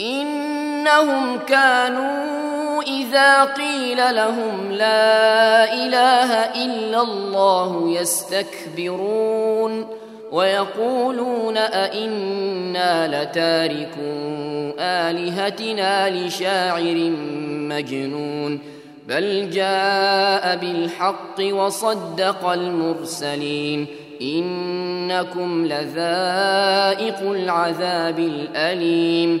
إنهم كانوا إذا قيل لهم لا إله إلا الله يستكبرون ويقولون أئنا لتاركو آلهتنا لشاعر مجنون بل جاء بالحق وصدق المرسلين إنكم لذائق العذاب الأليم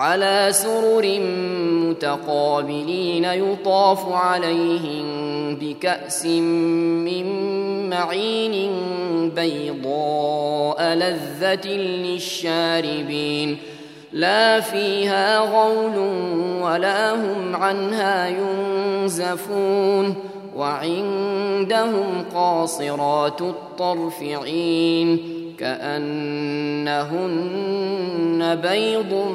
على سرر متقابلين يطاف عليهم بكأس من معين بيضاء لذة للشاربين لا فيها غول ولا هم عنها ينزفون وعندهم قاصرات الطرف عين كأنهن بيض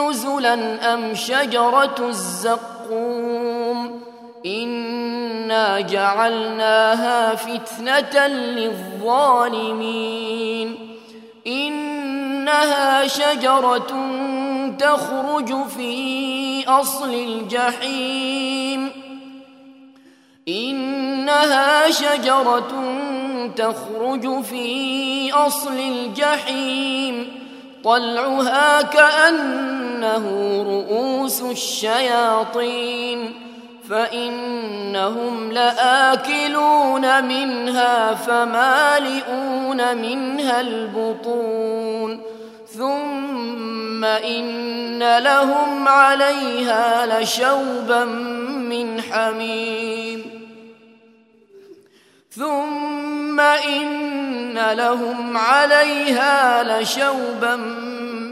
نزلا أم شجرة الزقوم إنا جعلناها فتنة للظالمين إنها شجرة تخرج في أصل الجحيم إنها شجرة تخرج في أصل الجحيم طلعها كأنه رؤوس الشياطين فإنهم لآكلون منها فمالئون منها البطون ثم إن لهم عليها لشوبا من حميم ثم إن لهم عليها لشوبا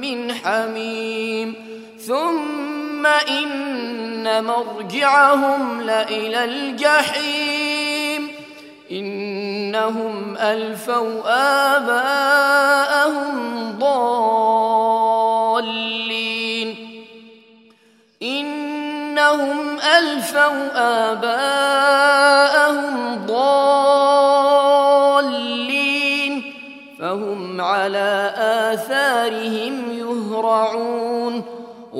من حميم ثم إن مرجعهم لإلى الجحيم إنهم ألفوا آباءهم ضالين إنهم ألفوا آباءهم ضالين فهم على آثارهم يهرعون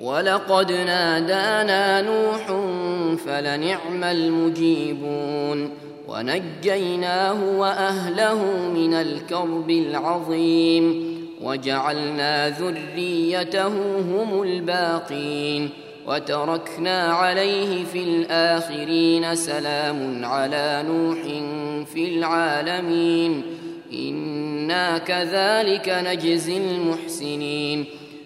ولقد نادانا نوح فلنعم المجيبون ونجيناه وأهله من الكرب العظيم وجعلنا ذريته هم الباقين وتركنا عليه في الآخرين سلام على نوح في العالمين إنا كذلك نجزي المحسنين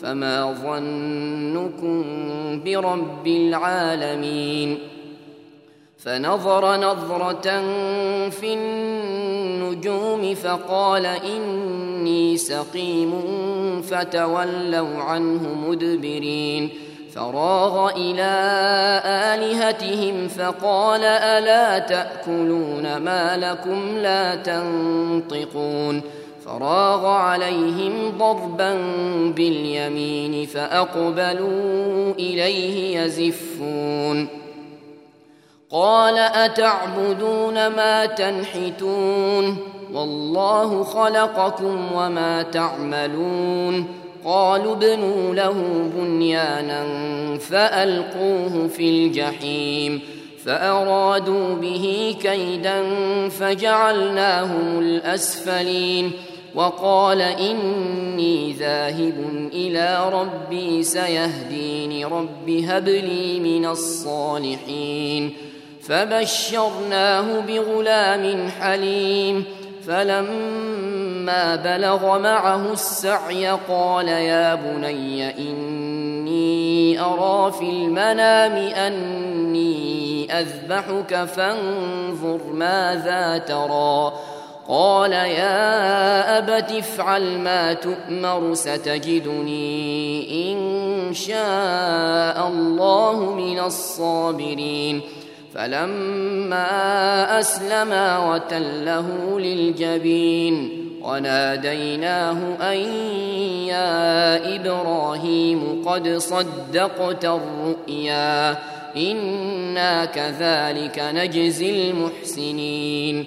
فما ظنكم برب العالمين فنظر نظرة في النجوم فقال إني سقيم فتولوا عنه مدبرين فراغ إلى آلهتهم فقال ألا تأكلون ما لكم لا تنطقون فراغ عليهم ضربا باليمين فأقبلوا إليه يزفون. قال أتعبدون ما تنحتون؟ والله خلقكم وما تعملون. قالوا ابنوا له بنيانا فألقوه في الجحيم فأرادوا به كيدا فجعلناهم الأسفلين. وقال إني ذاهب إلى ربي سيهدين رب هب لي من الصالحين. فبشرناه بغلام حليم. فلما بلغ معه السعي قال يا بني إني أرى في المنام أني أذبحك فانظر ماذا ترى. قال يا أبت افعل ما تؤمر ستجدني إن شاء الله من الصابرين. فلما أسلما وتله للجبين وناديناه أن يا إبراهيم قد صدقت الرؤيا إنا كذلك نجزي المحسنين.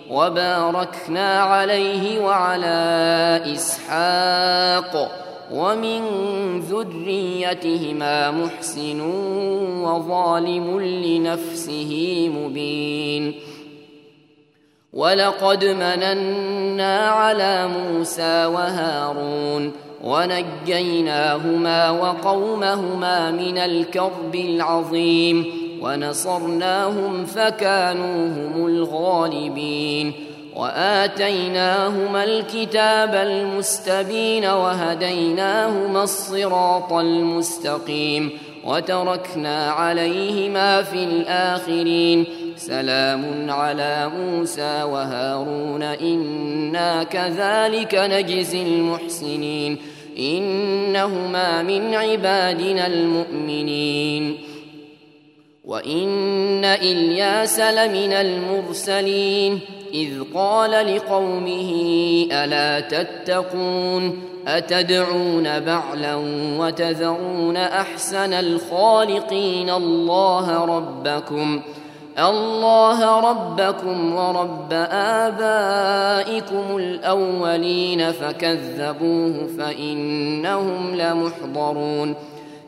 وباركنا عليه وعلى إسحاق ومن ذريتهما محسن وظالم لنفسه مبين. ولقد مننا على موسى وهارون ونجيناهما وقومهما من الكرب العظيم. ونصرناهم فكانوا هم الغالبين وآتيناهما الكتاب المستبين وهديناهما الصراط المستقيم وتركنا عليهما في الآخرين سلام على موسى وهارون إنا كذلك نجزي المحسنين إنهما من عبادنا المؤمنين وان الياس لمن المرسلين إذ قال لقومه ألا تتقون أتدعون بعلا وتذرون أحسن الخالقين الله ربكم الله ربكم ورب آبائكم الأولين فكذبوه فإنهم لمحضرون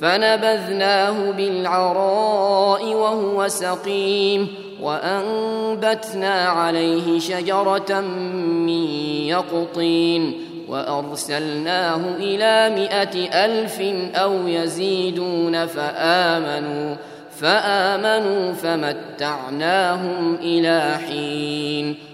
فنبذناه بالعراء وهو سقيم وأنبتنا عليه شجرة من يقطين وأرسلناه إلى مائة ألف أو يزيدون فآمنوا فآمنوا فمتعناهم إلى حين